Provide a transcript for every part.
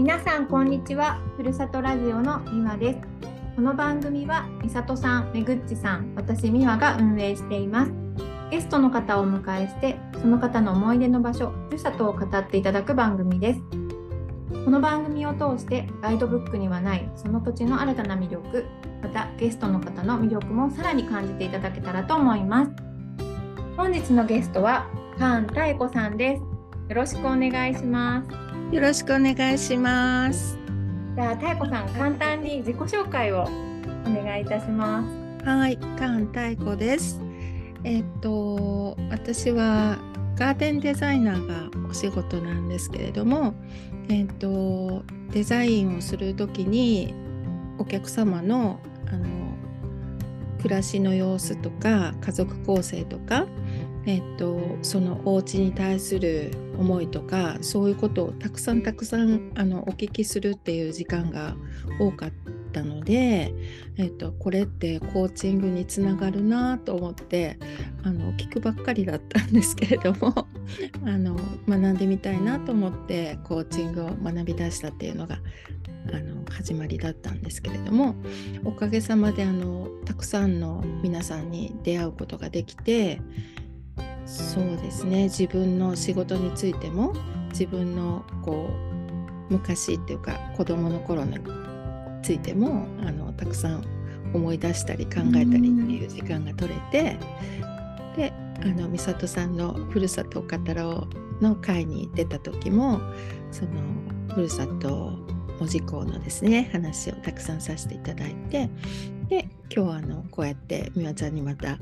皆さんこんにちは。ふるさとラジオのみわです。この番組はみさとさんめぐっちさん私みわが運営しています。ゲストの方をお迎えしてその方の思い出の場所ふるさとを語っていただく番組です。この番組を通してガイドブックにはないその土地の新たな魅力またゲストの方の魅力もさらに感じていただけたらと思います。本日のゲストはカーンタエコさんです。よろしくお願いします。よろしくお願いします。じゃあ、たいこさん、簡単に自己紹介をお願いいたします。はい、カンたいこです。えっ、と、私はガーデンデザイナーがお仕事なんですけれども、えっ、と、デザインをする時にお客様のあの暮らしの様子とか家族構成とかえっと、そのお家に対する思いとかそういうことをたくさんたくさんあのお聞きするっていう時間が多かったので、えっと、これってコーチングにつながるなと思ってあの聞くばっかりだったんですけれども あの学んでみたいなと思ってコーチングを学び出したっていうのがあの始まりだったんですけれどもおかげさまであのたくさんの皆さんに出会うことができてそうですね。自分の仕事についても自分のこう昔っていうか子どもの頃についてもあのたくさん思い出したり考えたりっていう時間が取れてであの美里さんのふるさとを語ろうの会に出た時もそのふるさと門司港のですね話をたくさんさせていただいてで今日はあのこうやって美和ちゃんにまた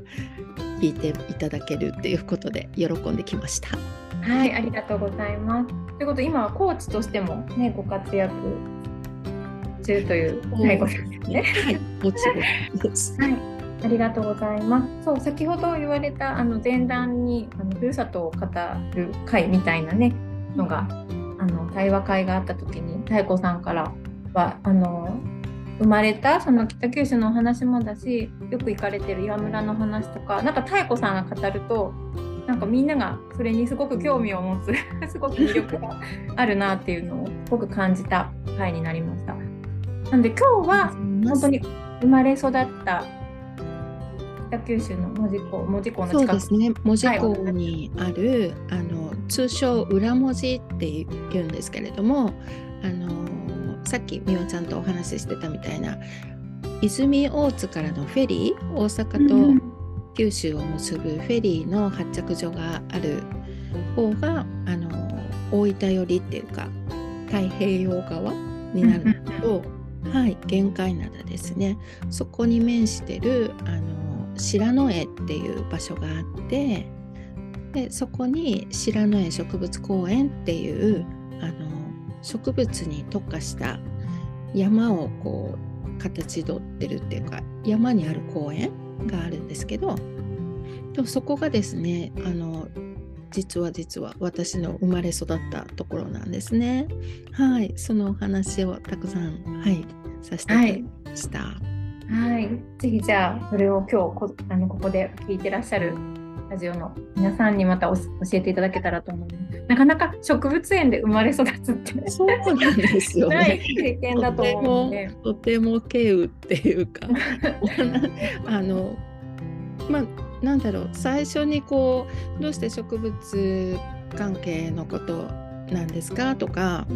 聞いていただけるっていうことで喜んできました。はい、ありがとうございます。ということで今はコーチとしてもねご活躍中という最後ですね。はい、もちろんです。はい。ありがとうございます。そう先ほど言われたあの前段にあのふるさとを語る会みたいなねのがあの対話会があった時に妙子さんからはあの生まれたその北九州のお話もだしよく行かれてる岩村の話とかなんか妙子さんが語るとなんかみんながそれにすごく興味を持つ すごく魅力があるなっていうのをすごく感じた回になりました。なんで今日は本当に生まれ育った北九州の門司港門司港の近く。そうですね。門司港にある、はい、あの通称裏文字って言うんですけれどもあのさっきみおちゃんとお話ししてたみたいな泉大津からのフェリー大阪と九州を結ぶフェリーの発着所がある方があの大分寄りっていうか太平洋側になるんだけど、はい、玄界灘ですね。そこに面してるあの白野江っていう場所があってでそこに白野江植物公園っていうあの植物に特化した山をこう形取ってるっていうか山にある公園があるんですけどでもそこがですねあの実は実は私の生まれ育ったところなんですね。はい、そのお話をたくさんはいさせていただきました。はい、はい、ぜひじゃあそれを今日こあのここで聞いてらっしゃるラジオの皆さんにまた教えていただけたらと思います。なかなか植物園で生まれ育つって。そうなんですよ、ね、ない経験だと思う。のでとても敬うっていうか。あ のまあなんだろう。最初にこうどうして植物関係のことなんですかとか、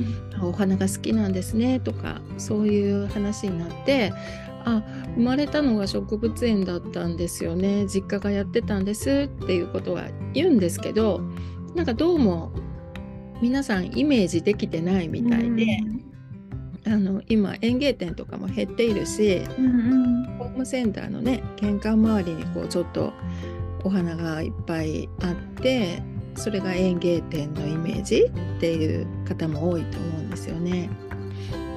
うん、お花が好きなんですねとかそういう話になってあ生まれたのが植物園だったんですよね。実家がやってたんですっていうことは言うんですけどなんかどうも皆さんイメージできてないみたいで、うん、あの今園芸店とかも減っているし、うんうん、ホームセンターのね玄関周りにこうちょっとお花がいっぱいあってそれが園芸店のイメージっていう方も多いと思うんですよね。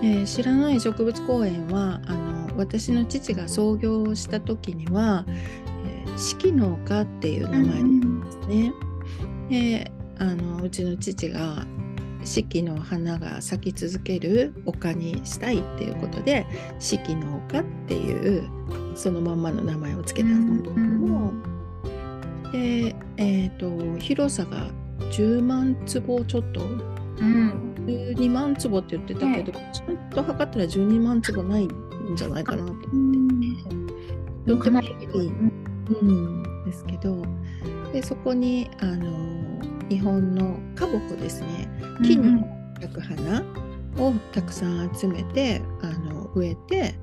えー、知らない植物公園はあの私の父が創業した時には、えー、四季農家っていう名前ですね。であのうちの父が四季の花が咲き続ける丘にしたいっていうことで四季農家っていうそのまんまの名前を付けたんですけども、で、えーと、広さが10万坪ちょっと。うん、12万坪って言ってたけど、ちゃんと測ったら12万坪ないんじゃないかなと思って、とってもいい、うん、ですけどでそこにあの日本の花木ですね。木に咲く花をたくさん集めてあの植えて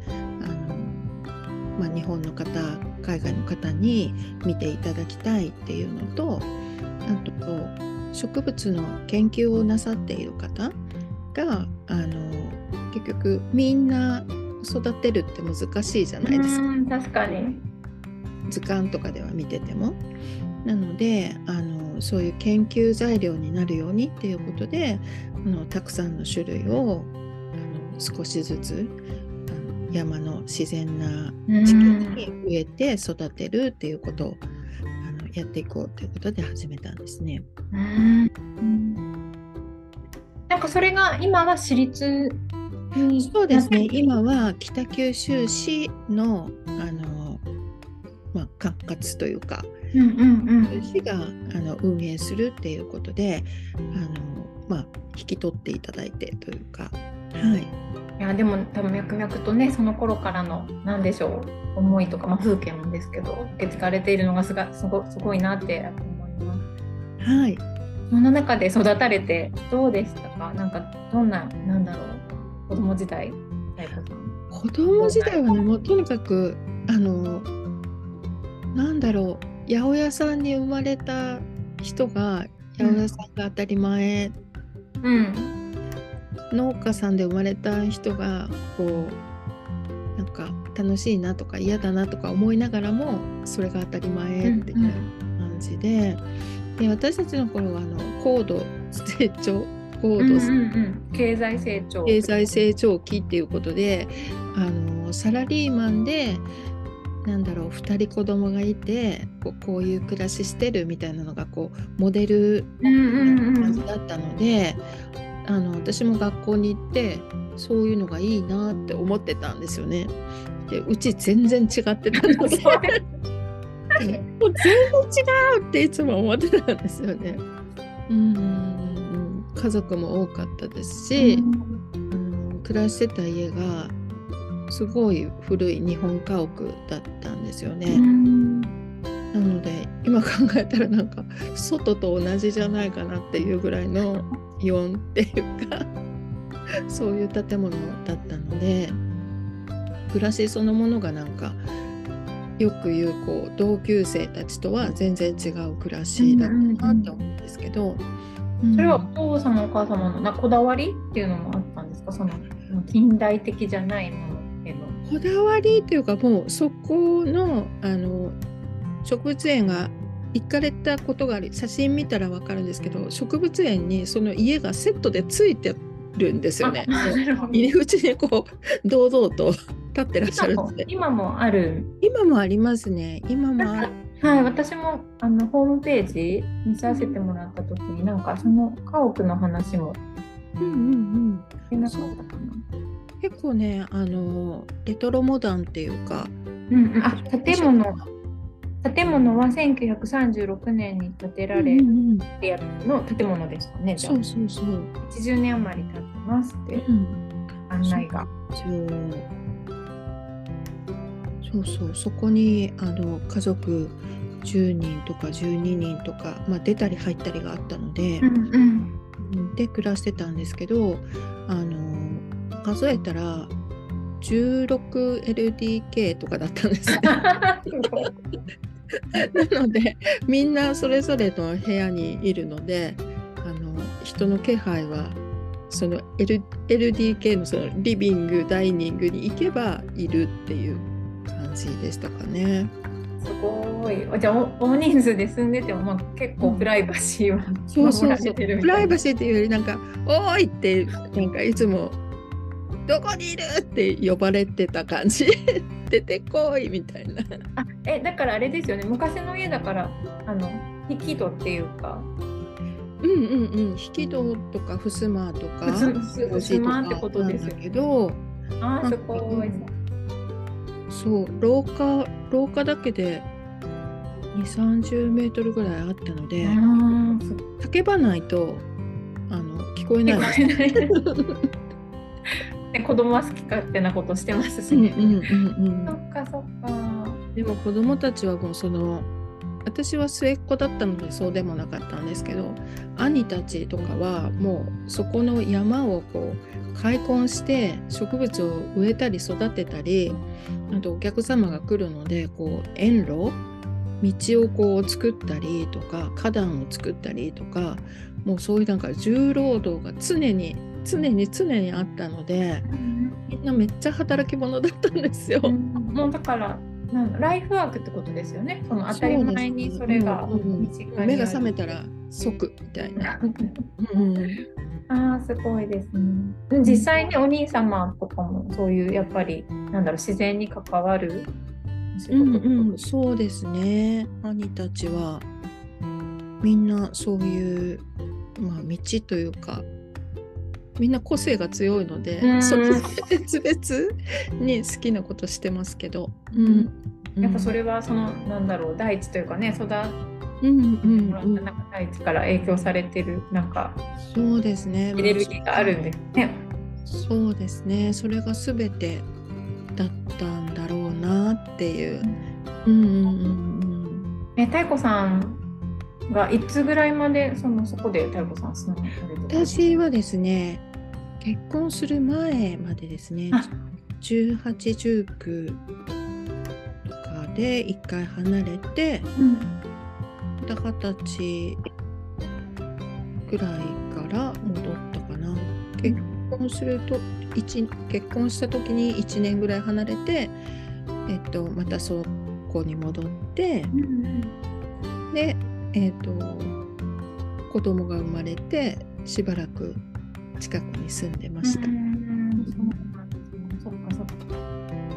あの、まあ、日本の方海外の方に見ていただきたいっていうのとあと植物の研究をなさっている方があの結局みんな育てるって難しいじゃないですか。確かに図鑑とかでは見てても。なのであのそういう研究材料になるようにっていうことであのたくさんの種類をあの少しずつあの山の自然な地形に植えて育てるっていうことをあのやっていこうということで始めたんですね。うんなんかそれが今は私立そうですね。今は北九州市のあの、まあ、管轄というか、うんうんうん、市があの運営するっていうことであの、まあ、引き取っていただいてというか。はい。いやでも多分脈々とねその頃からの何でしょう思いとか、まあ、風景もですけど受け継がれているのがすがすごすごいなって思います。はい。その中で育たれてどうでしたか？なんかどんななんだろう子供時代。子供時代はねもうとにかくあのなんだろう八百屋さんに生まれた人が八百屋さんが当たり前、うん、農家さんで生まれた人がこうなんか楽しいなとか嫌だなとか思いながらもそれが当たり前っていう感じで。うんうん、で私たちの頃はあの高度成長高度、うんうんうん、経済成長。経済成長期っていうことであのサラリーマンでなんだろう2人子供がいてこうこういう暮らししてるみたいなのがこうモデルな感じだったので、あの私も学校に行ってそういうのがいいなって思ってたんですよね。でうち全然違ってたので もう全然違うっていつも思ってたんですよね。うん家族も多かったですし、うん、暮らしてた家がすごい古い日本家屋だったんですよね。なので今考えたらなんか外と同じじゃないかなっていうぐらいのイオンっていうかそういう建物だったので暮らしそのものがなんかよく言うこう同級生たちとは全然違う暮らしだったなって思うんですけど、それはお父様お母様のなこだわりっていうのもあったんですか？その近代的じゃないものこだわりというかもうそこのあの植物園が行かれたことがある写真見たら分かるんですけど植物園にその家がセットでついてるんですよね。入り口にこう堂々と立ってらっしゃるんで今もある？今もありますね。今もあるはい私もあのホームページ見させてもらった時になんかその家屋の話もうんうんうん。なかったかな結構ねあのレトロモダンっていうか、うん、あ建物。建物は1936年に建てられてやの建物ですかね、そうそうそう。80年余り経ってますって、うん、案内がそうそう。そこにあの家族10人とか12人とか、まあ、出たり入ったりがあったので、うんうん、で暮らしてたんですけどあの数えたら 16LDK とかだったんです。なのでみんなそれぞれの部屋にいるのであの人の気配はその、L、LDK のそのリビングダイニングに行けばいるっていう感じでしたかね。すごい。じゃあ大人数で住んでても、まあ、結構プライバシーはそうそうそう。プライバシーっていうよりなんか「おーい!」ってなんかいつもどこにいる？って呼ばれてた感じ。出てこいみたいな。あえだからあれですよね。昔の家だからあの引き戸っていうか。うんうんうん。引き戸とか襖とか襖ってことですけど。あすごいそう廊下廊下だけで2 3 0メートルぐらいあったので叫ばないとあの聞こえない。ね、子供は好き勝手なことしてますしね。そっかそっか。でも子供たちはもうその私は末っ子だったのでそうでもなかったんですけど兄たちとかはもうそこの山をこう開墾して植物を植えたり育てたりあとお客様が来るのでこう遠路道をこう作ったりとか花壇を作ったりとかもうそういうなんか重労働が常に常に常にあったので、みんなめっちゃ働き者だったんですよ。もうだからなんライフワークってことですよね。その当たり前にそれが目が覚めたら即みたいな。ああすごいですね。実際にお兄様とかもそういうやっぱりなんだろう自然に関わるうんうん、そうですね。兄たちはみんなそういう、まあ、道というかみんな個性が強いので、うん、それ別々に好きなことしてますけど、うん、やっぱそれはそのなんだろう大地というかね育うんうんうん、なんか大地から影響されてるなんかそうですね。エネルギーがあるんですね。そうですね。それが全てだったんだろうなっていう。うん。うんうんうん、え太鼓さんがいつぐらいまでそのそこで太鼓さん住んで私はですね結婚する前までですね1819とかで一回離れて、うん、二十歳ぐらいから戻ったかな。結婚すると結婚した時に1年ぐらい離れて、えっと、またそこに戻って、うん、で、えっと、子供が生まれてしばらく近くに住んでました。そっかそっか。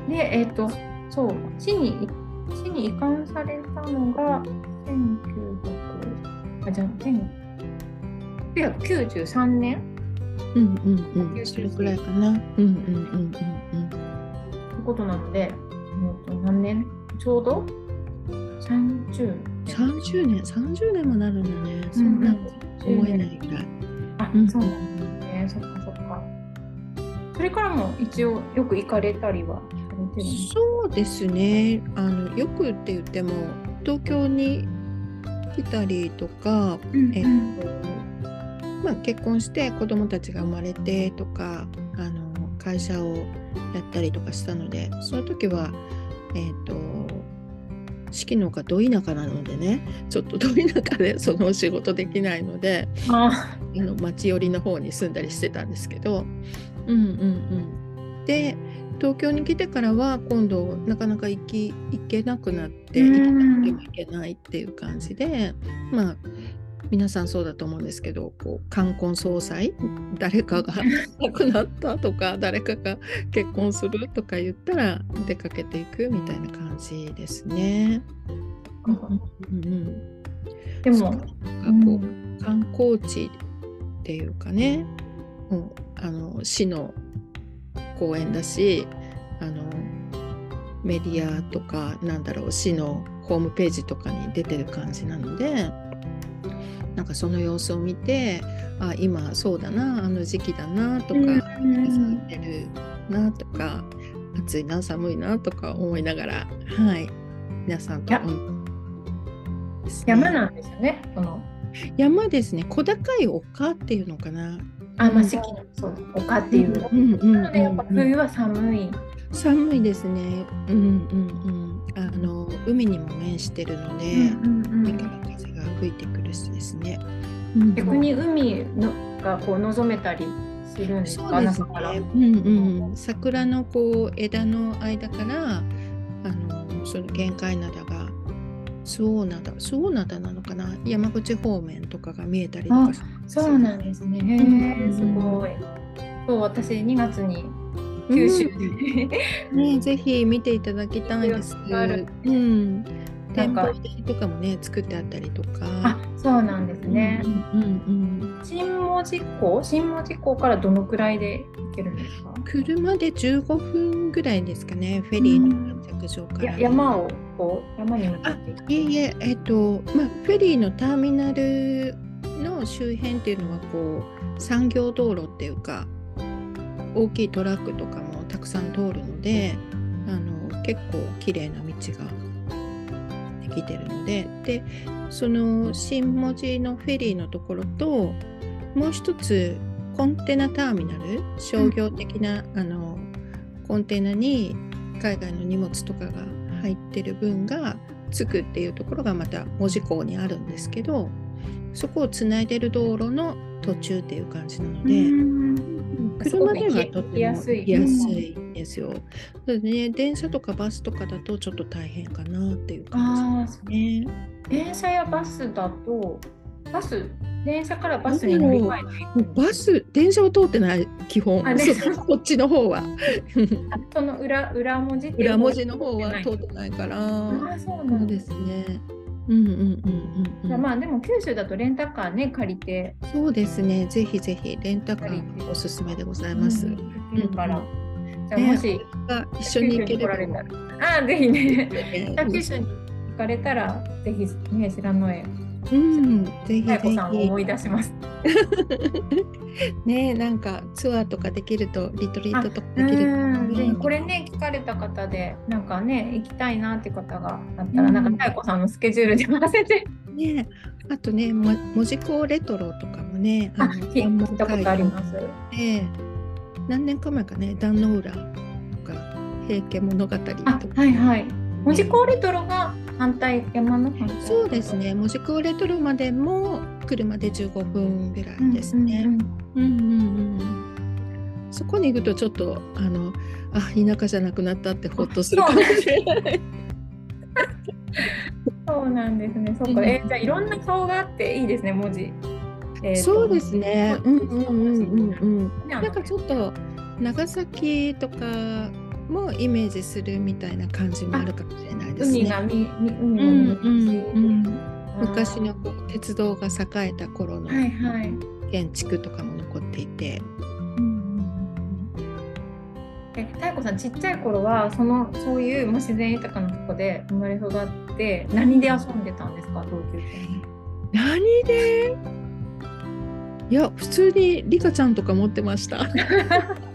で、えっ、と、そう、市に市に移管されたのが1900あじゃあ1993年？うんうんうんそれくらいかな。うんうんうんうんうん。ということなので、もう何年？ちょうど？30年。30年、30年もなるんだね。そんな思えないぐらい。あ、うん、そうなんですね。そっかそっか。それからも一応よく行かれたりはそうですね。あのよくって言っても東京に来たりとか、うんうん、えっとまあ、結婚して子供たちが生まれてとかあの会社をやったりとかしたのでその時はえっ、ー、と式のがど田舎なのでねちょっとど田舎で そのお仕事できないのであの町寄りの方に住んだりしてたんですけど。うんうんうん。で東京に来てからは今度なかなか行き行けなくなって行けなくてもいけないっていう感じでまあ皆さんそうだと思うんですけどこう冠婚葬祭？誰かが 亡くなったとか誰かが結婚するとか言ったら出かけていくみたいな感じですね。うん、でもこう観光地っていうかねもうあの市の公園だしあのメディアとかなんだろう市のホームページとかに出てる感じなのでなんかその様子を見てあ今そうだなあの時期だなとか、咲いてるなとか暑いな寒いなとか思いながらはい。皆さんと、山なんですよねその。山ですね。小高い丘っていうのかな。あまあ四季のそう丘っていう、うんうんうん、やっぱ冬は寒い。寒いですね。うんうんうん。あの海にも面してるので、うんうんうん、風が吹いてくるしですね。逆に海のがこう望めたりするんですか？そうですね。うんうん。桜のこう枝の間からあのその限界灘が周防灘周防灘なのかな？山口方面とかが見えたりとかそうなんですね。へえ、すごい。そう私2月に九州で、う ん、ねぜひ見ていただきたいです。うん。店舗とかもね作ってあったりとかあそうなんですね、うんうんうん、新門司港新門司港からどのくらいで行けるんですか？車で15分ぐらいですかね。フェリーの着場から、山をこう山に向かって。いえいええっ、とまあフェリーのターミナルの周辺っていうのはこう産業道路っていうか大きいトラックとかもたくさん通るのであの結構綺麗な道ができてるので。でその新文字のフェリーのところともう一つコンテナターミナル？商業的な、うん、あのコンテナに海外の荷物とかが入ってる分がつくっていうところがまた門司港にあるんですけどそこをつないでる道路の途中っていう感じなので車ではとても行きやすい。んですよ。うん、ね、電車とかバスとかだとちょっと大変かなっていう感じですね。電車やバスだとバス電車からバスに乗り換えて。バス電車は通ってない基本。こっちの方は。その裏裏文字裏文字の方は通ってないから。あそうなんですね。うんうんうんうん、まあでも九州だとレンタカーね借りて。そうですね。ぜひぜひレンタカーおすすめでございます。うん、から、じゃあもし、一緒に行ければ。ああぜひね。九州に行かれたらぜひね白野へうん、ぜひぜひ。さん思い出します。ねなんかツアーとかできるとリトリートとかできると、これね聞かれた方でなんかね行きたいなって方があったら、うん、なんか妙子さんのスケジュールで合わせて。ねあとねも文字工レトロとかもねあ聞いたことあります。ね何年か前かね壇の浦とか平家物語とか。はいはい。文字工レトロが反対山の反対そうですね門司港レトロまでも車で15分ぐらいですね。うんうんうん、そこに行くとちょっとあのあ田舎じゃなくなったってほっとするかもしれない。そう なんですね。そうか、えー、じゃあいろんな顔があっていいですね文字。えー、そうですね。うんうんうんうんうん。なんかちょっと長崎とかもイメージするみたいな感じもあるかもしれないですね。昔のこう鉄道が栄えた頃の建築とかも残っていて。え妙子さんちっちゃい頃はそのそういう自然豊かなとこで生まれ育って何で遊んでたんですか？同級生何で？いや普通にリカちゃんとか持ってました。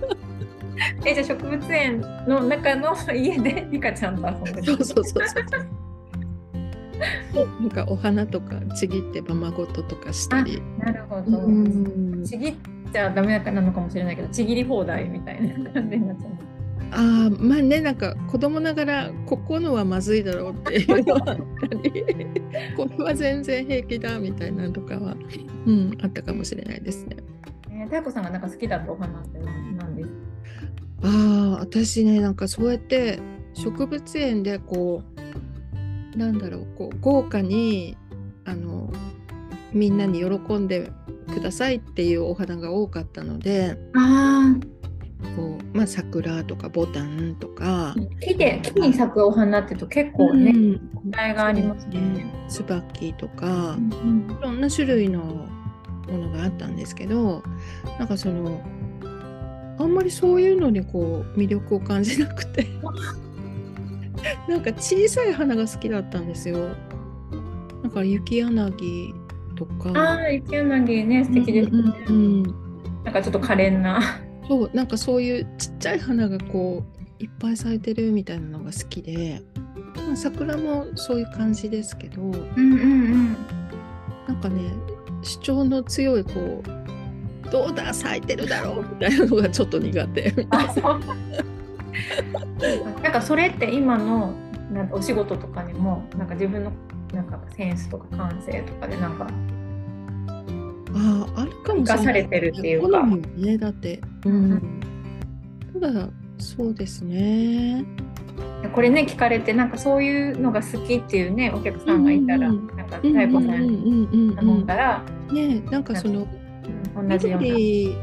えじゃあ植物園の中の家でリカちゃんと遊んでる。そうそうそうそう。なんかお花とかちぎってままごととかしたり。なるほど。ちぎっちゃダメなのかもしれないけどちぎり放題みたいな感じになっちゃう。あまあねなんか子供ながらここのはまずいだろうっていうのはあったり。これは全然平気だみたいなとかは、うん、あったかもしれないですね。えー、太子さんがなんか好きだったお花って何です。かああ私ねなんかそうやって植物園でこうなんだろうこう豪華にあのみんなに喜んでくださいっていうお花が多かったのであこう、まあ、桜とかボタンとか。木で木に咲くお花ってと結構ね、うん、答えがありますね。椿とか、うん、いろんな種類のものがあったんですけどなんかそのあんまりそういうのにこう魅力を感じなくて なんか小さい花が好きだったんですよ。なんか雪柳とか。ああ、雪柳ね、素敵ですね。うん、うん、なんかちょっと可憐な。そう、なんかそういうちっちゃい花がこういっぱい咲いてるみたいなのが好きで、まあ、桜もそういう感じですけど、うんうんうん、なんかね主張の強いこうどうだ咲いてるだろうみたいなのがちょっと苦手なんかそれって今のなんかお仕事とかにもなんか自分のなんかセンスとか感性とかでなんかああるかもしれ。されてるっていうか。ねだって。うん。ただそうですね。これね聞かれてなんかそういうのが好きっていうねお客さんがいたら、うんうん、なんか妙子さんに頼んだら、ねなんかその同じような緑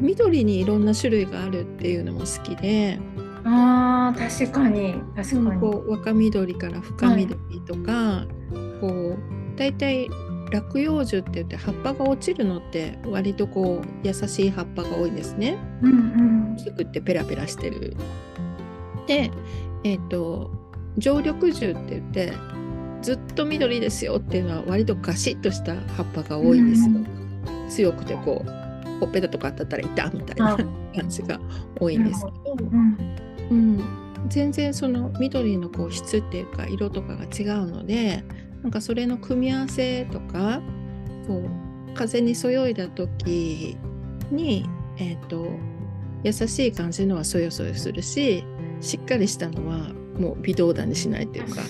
緑にいろんな種類があるっていうのも好きであー確かに確かにこう若緑から深緑とか、はい、こう大体落葉樹って言って葉っぱが落ちるのって割とこう優しい葉っぱが多いですね。うんうん、低くってペラペラしてる。で、えっ、ー、と常緑樹って言ってずっと緑ですよっていうのは割とガシッとした葉っぱが多いんですよ。うん強くてこうほっぺたとか当たったら痛みたいな感じが多いんです。けど、うん、うん、全然その緑のこう質っていうか色とかが違うのでなんかそれの組み合わせとかこう風にそよいだ時に、えーと、優しい感じのはそよそよするししっかりしたのはもう微動だにしないっていうか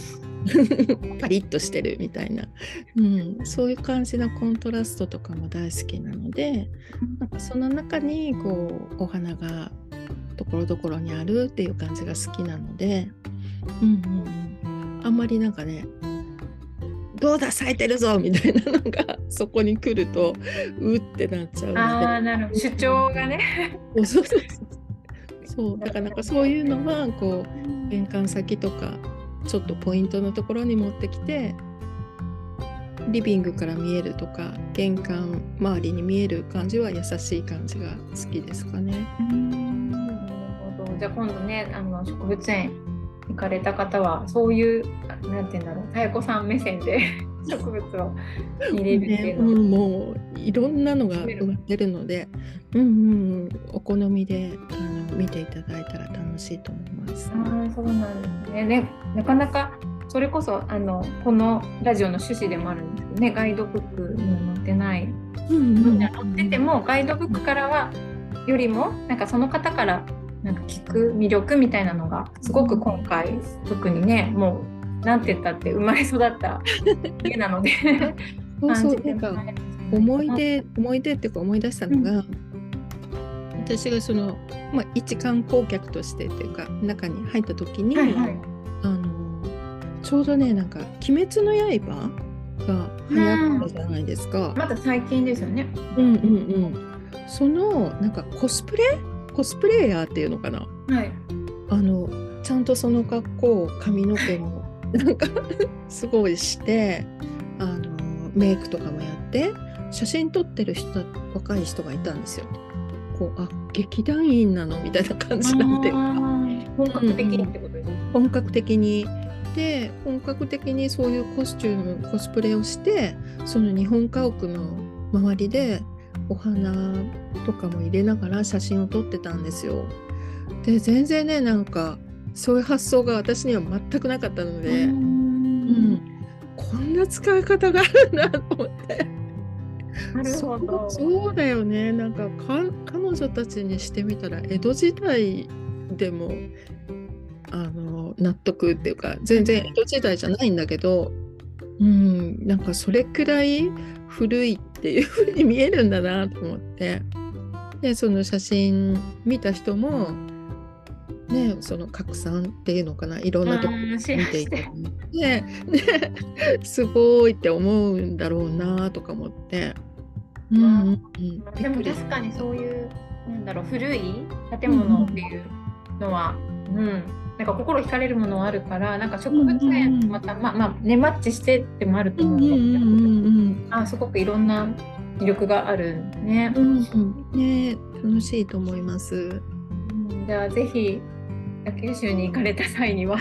パリッとしてるみたいな、うん、そういう感じのコントラストとかも大好きなのでなんかその中にこうお花がところどころにあるっていう感じが好きなので、うんうんうん、あんまりなんかねどうだ咲いてるぞみたいなのがそこに来るとうってなっちゃうので。あなるほど。主張がね。そう。だからなんかそういうのはこう玄関先とかちょっとポイントのところに持ってきてリビングから見えるとか玄関周りに見える感じは優しい感じが好きですかね。じゃあ今度ねあの植物園行かれた方はそういう何て言うんだろう妙子さん目線で植物を見れるっていうの、ね、うん、もういろんなのが埋まってるので、うんうん、お好みであの見ていただいたら楽しいと思います。あそうなんですね。ねなかなかそれこそあのこのラジオの趣旨でもあるんですけどねガイドブックに載ってない、うんうん、載っててもガイドブックからはよりもなんかその方からなんか聞く魅力みたいなのがすごく今回特にねもうなんて言ったって生まれ育った 家なのでそうそうなんか思い出思い出っていうか思い出したのが、うん、私がその、まあ、一観光客としてっていうか中に入った時に、はいはい、あのちょうどねなんか「鬼滅の刃」が流行ったじゃないですか、うん、まだ最近ですよね。うんうんうん。そのなんかコスプレ？コスプレイヤーっていうのかな、はい、あのちゃんとその格好髪の毛もなんか すごいしてあのメイクとかもやって写真撮ってる人若い人がいたんですよ。こうあ劇団員なのみたいな感じなんていうか本格的にって。ことですね、うん、本格的に。で本格的にそういうコスチュームコスプレをしてその日本家屋の周りでお花とかも入れながら写真を撮ってたんですよ。で全然ねなんかそういう発想が私には全くなかったので、うん、こんな使い方があるんだと思って。なるほど。そうだよね。なんか彼女たちにしてみたら江戸時代でもあの納得っていうか全然江戸時代じゃないんだけど、うん、なんかそれくらい古いっていう風に見えるんだなと思って。でその写真見た人もねその拡散っていうのかないろんなとこ見ていて。ね。すごいって思うんだろうなとか思って。うんうん、でも確かにそういうなんだろう古い建物っていうのは、うん、うん、なんか心惹かれるものはあるからなんか植物園また、まあまあねマッチしてってもあると思うんで。すけど、うん、あすごくいろんな魅力があるね。うん、ね楽しいと思います。うん、じゃあぜひ九州に行かれた際には。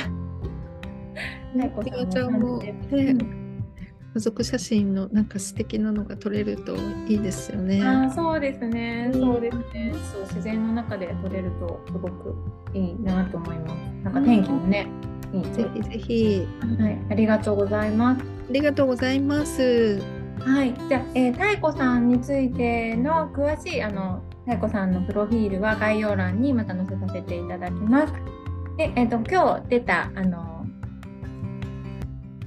ね、ちゃんも、ね、家族写真のなんか素敵なのが撮れるといいですよね。あそうですね、そうですね。そう自然の中で撮れるとすごくいいなと思います。なんか天気もね、いいぜひぜひ、はい。ありがとうございます。ありがとうございます。はい、じゃあ、えー、太子さんについての詳しいあの太子さんのプロフィールは概要欄にまた載せさせていただきます。で、えーと、今日出たあの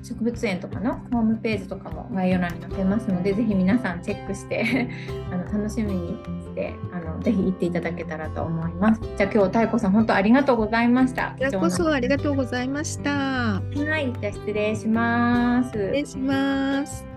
植物園とかのホームページとかも概要欄に載せますので、ぜひ皆さんチェックして あの楽しみにしてあのぜひ行っていただけたらと思います。じゃあ今日太子さん本当ありがとうございました。こちらこそありがとうございました。はい、じゃあ失礼します。失礼します。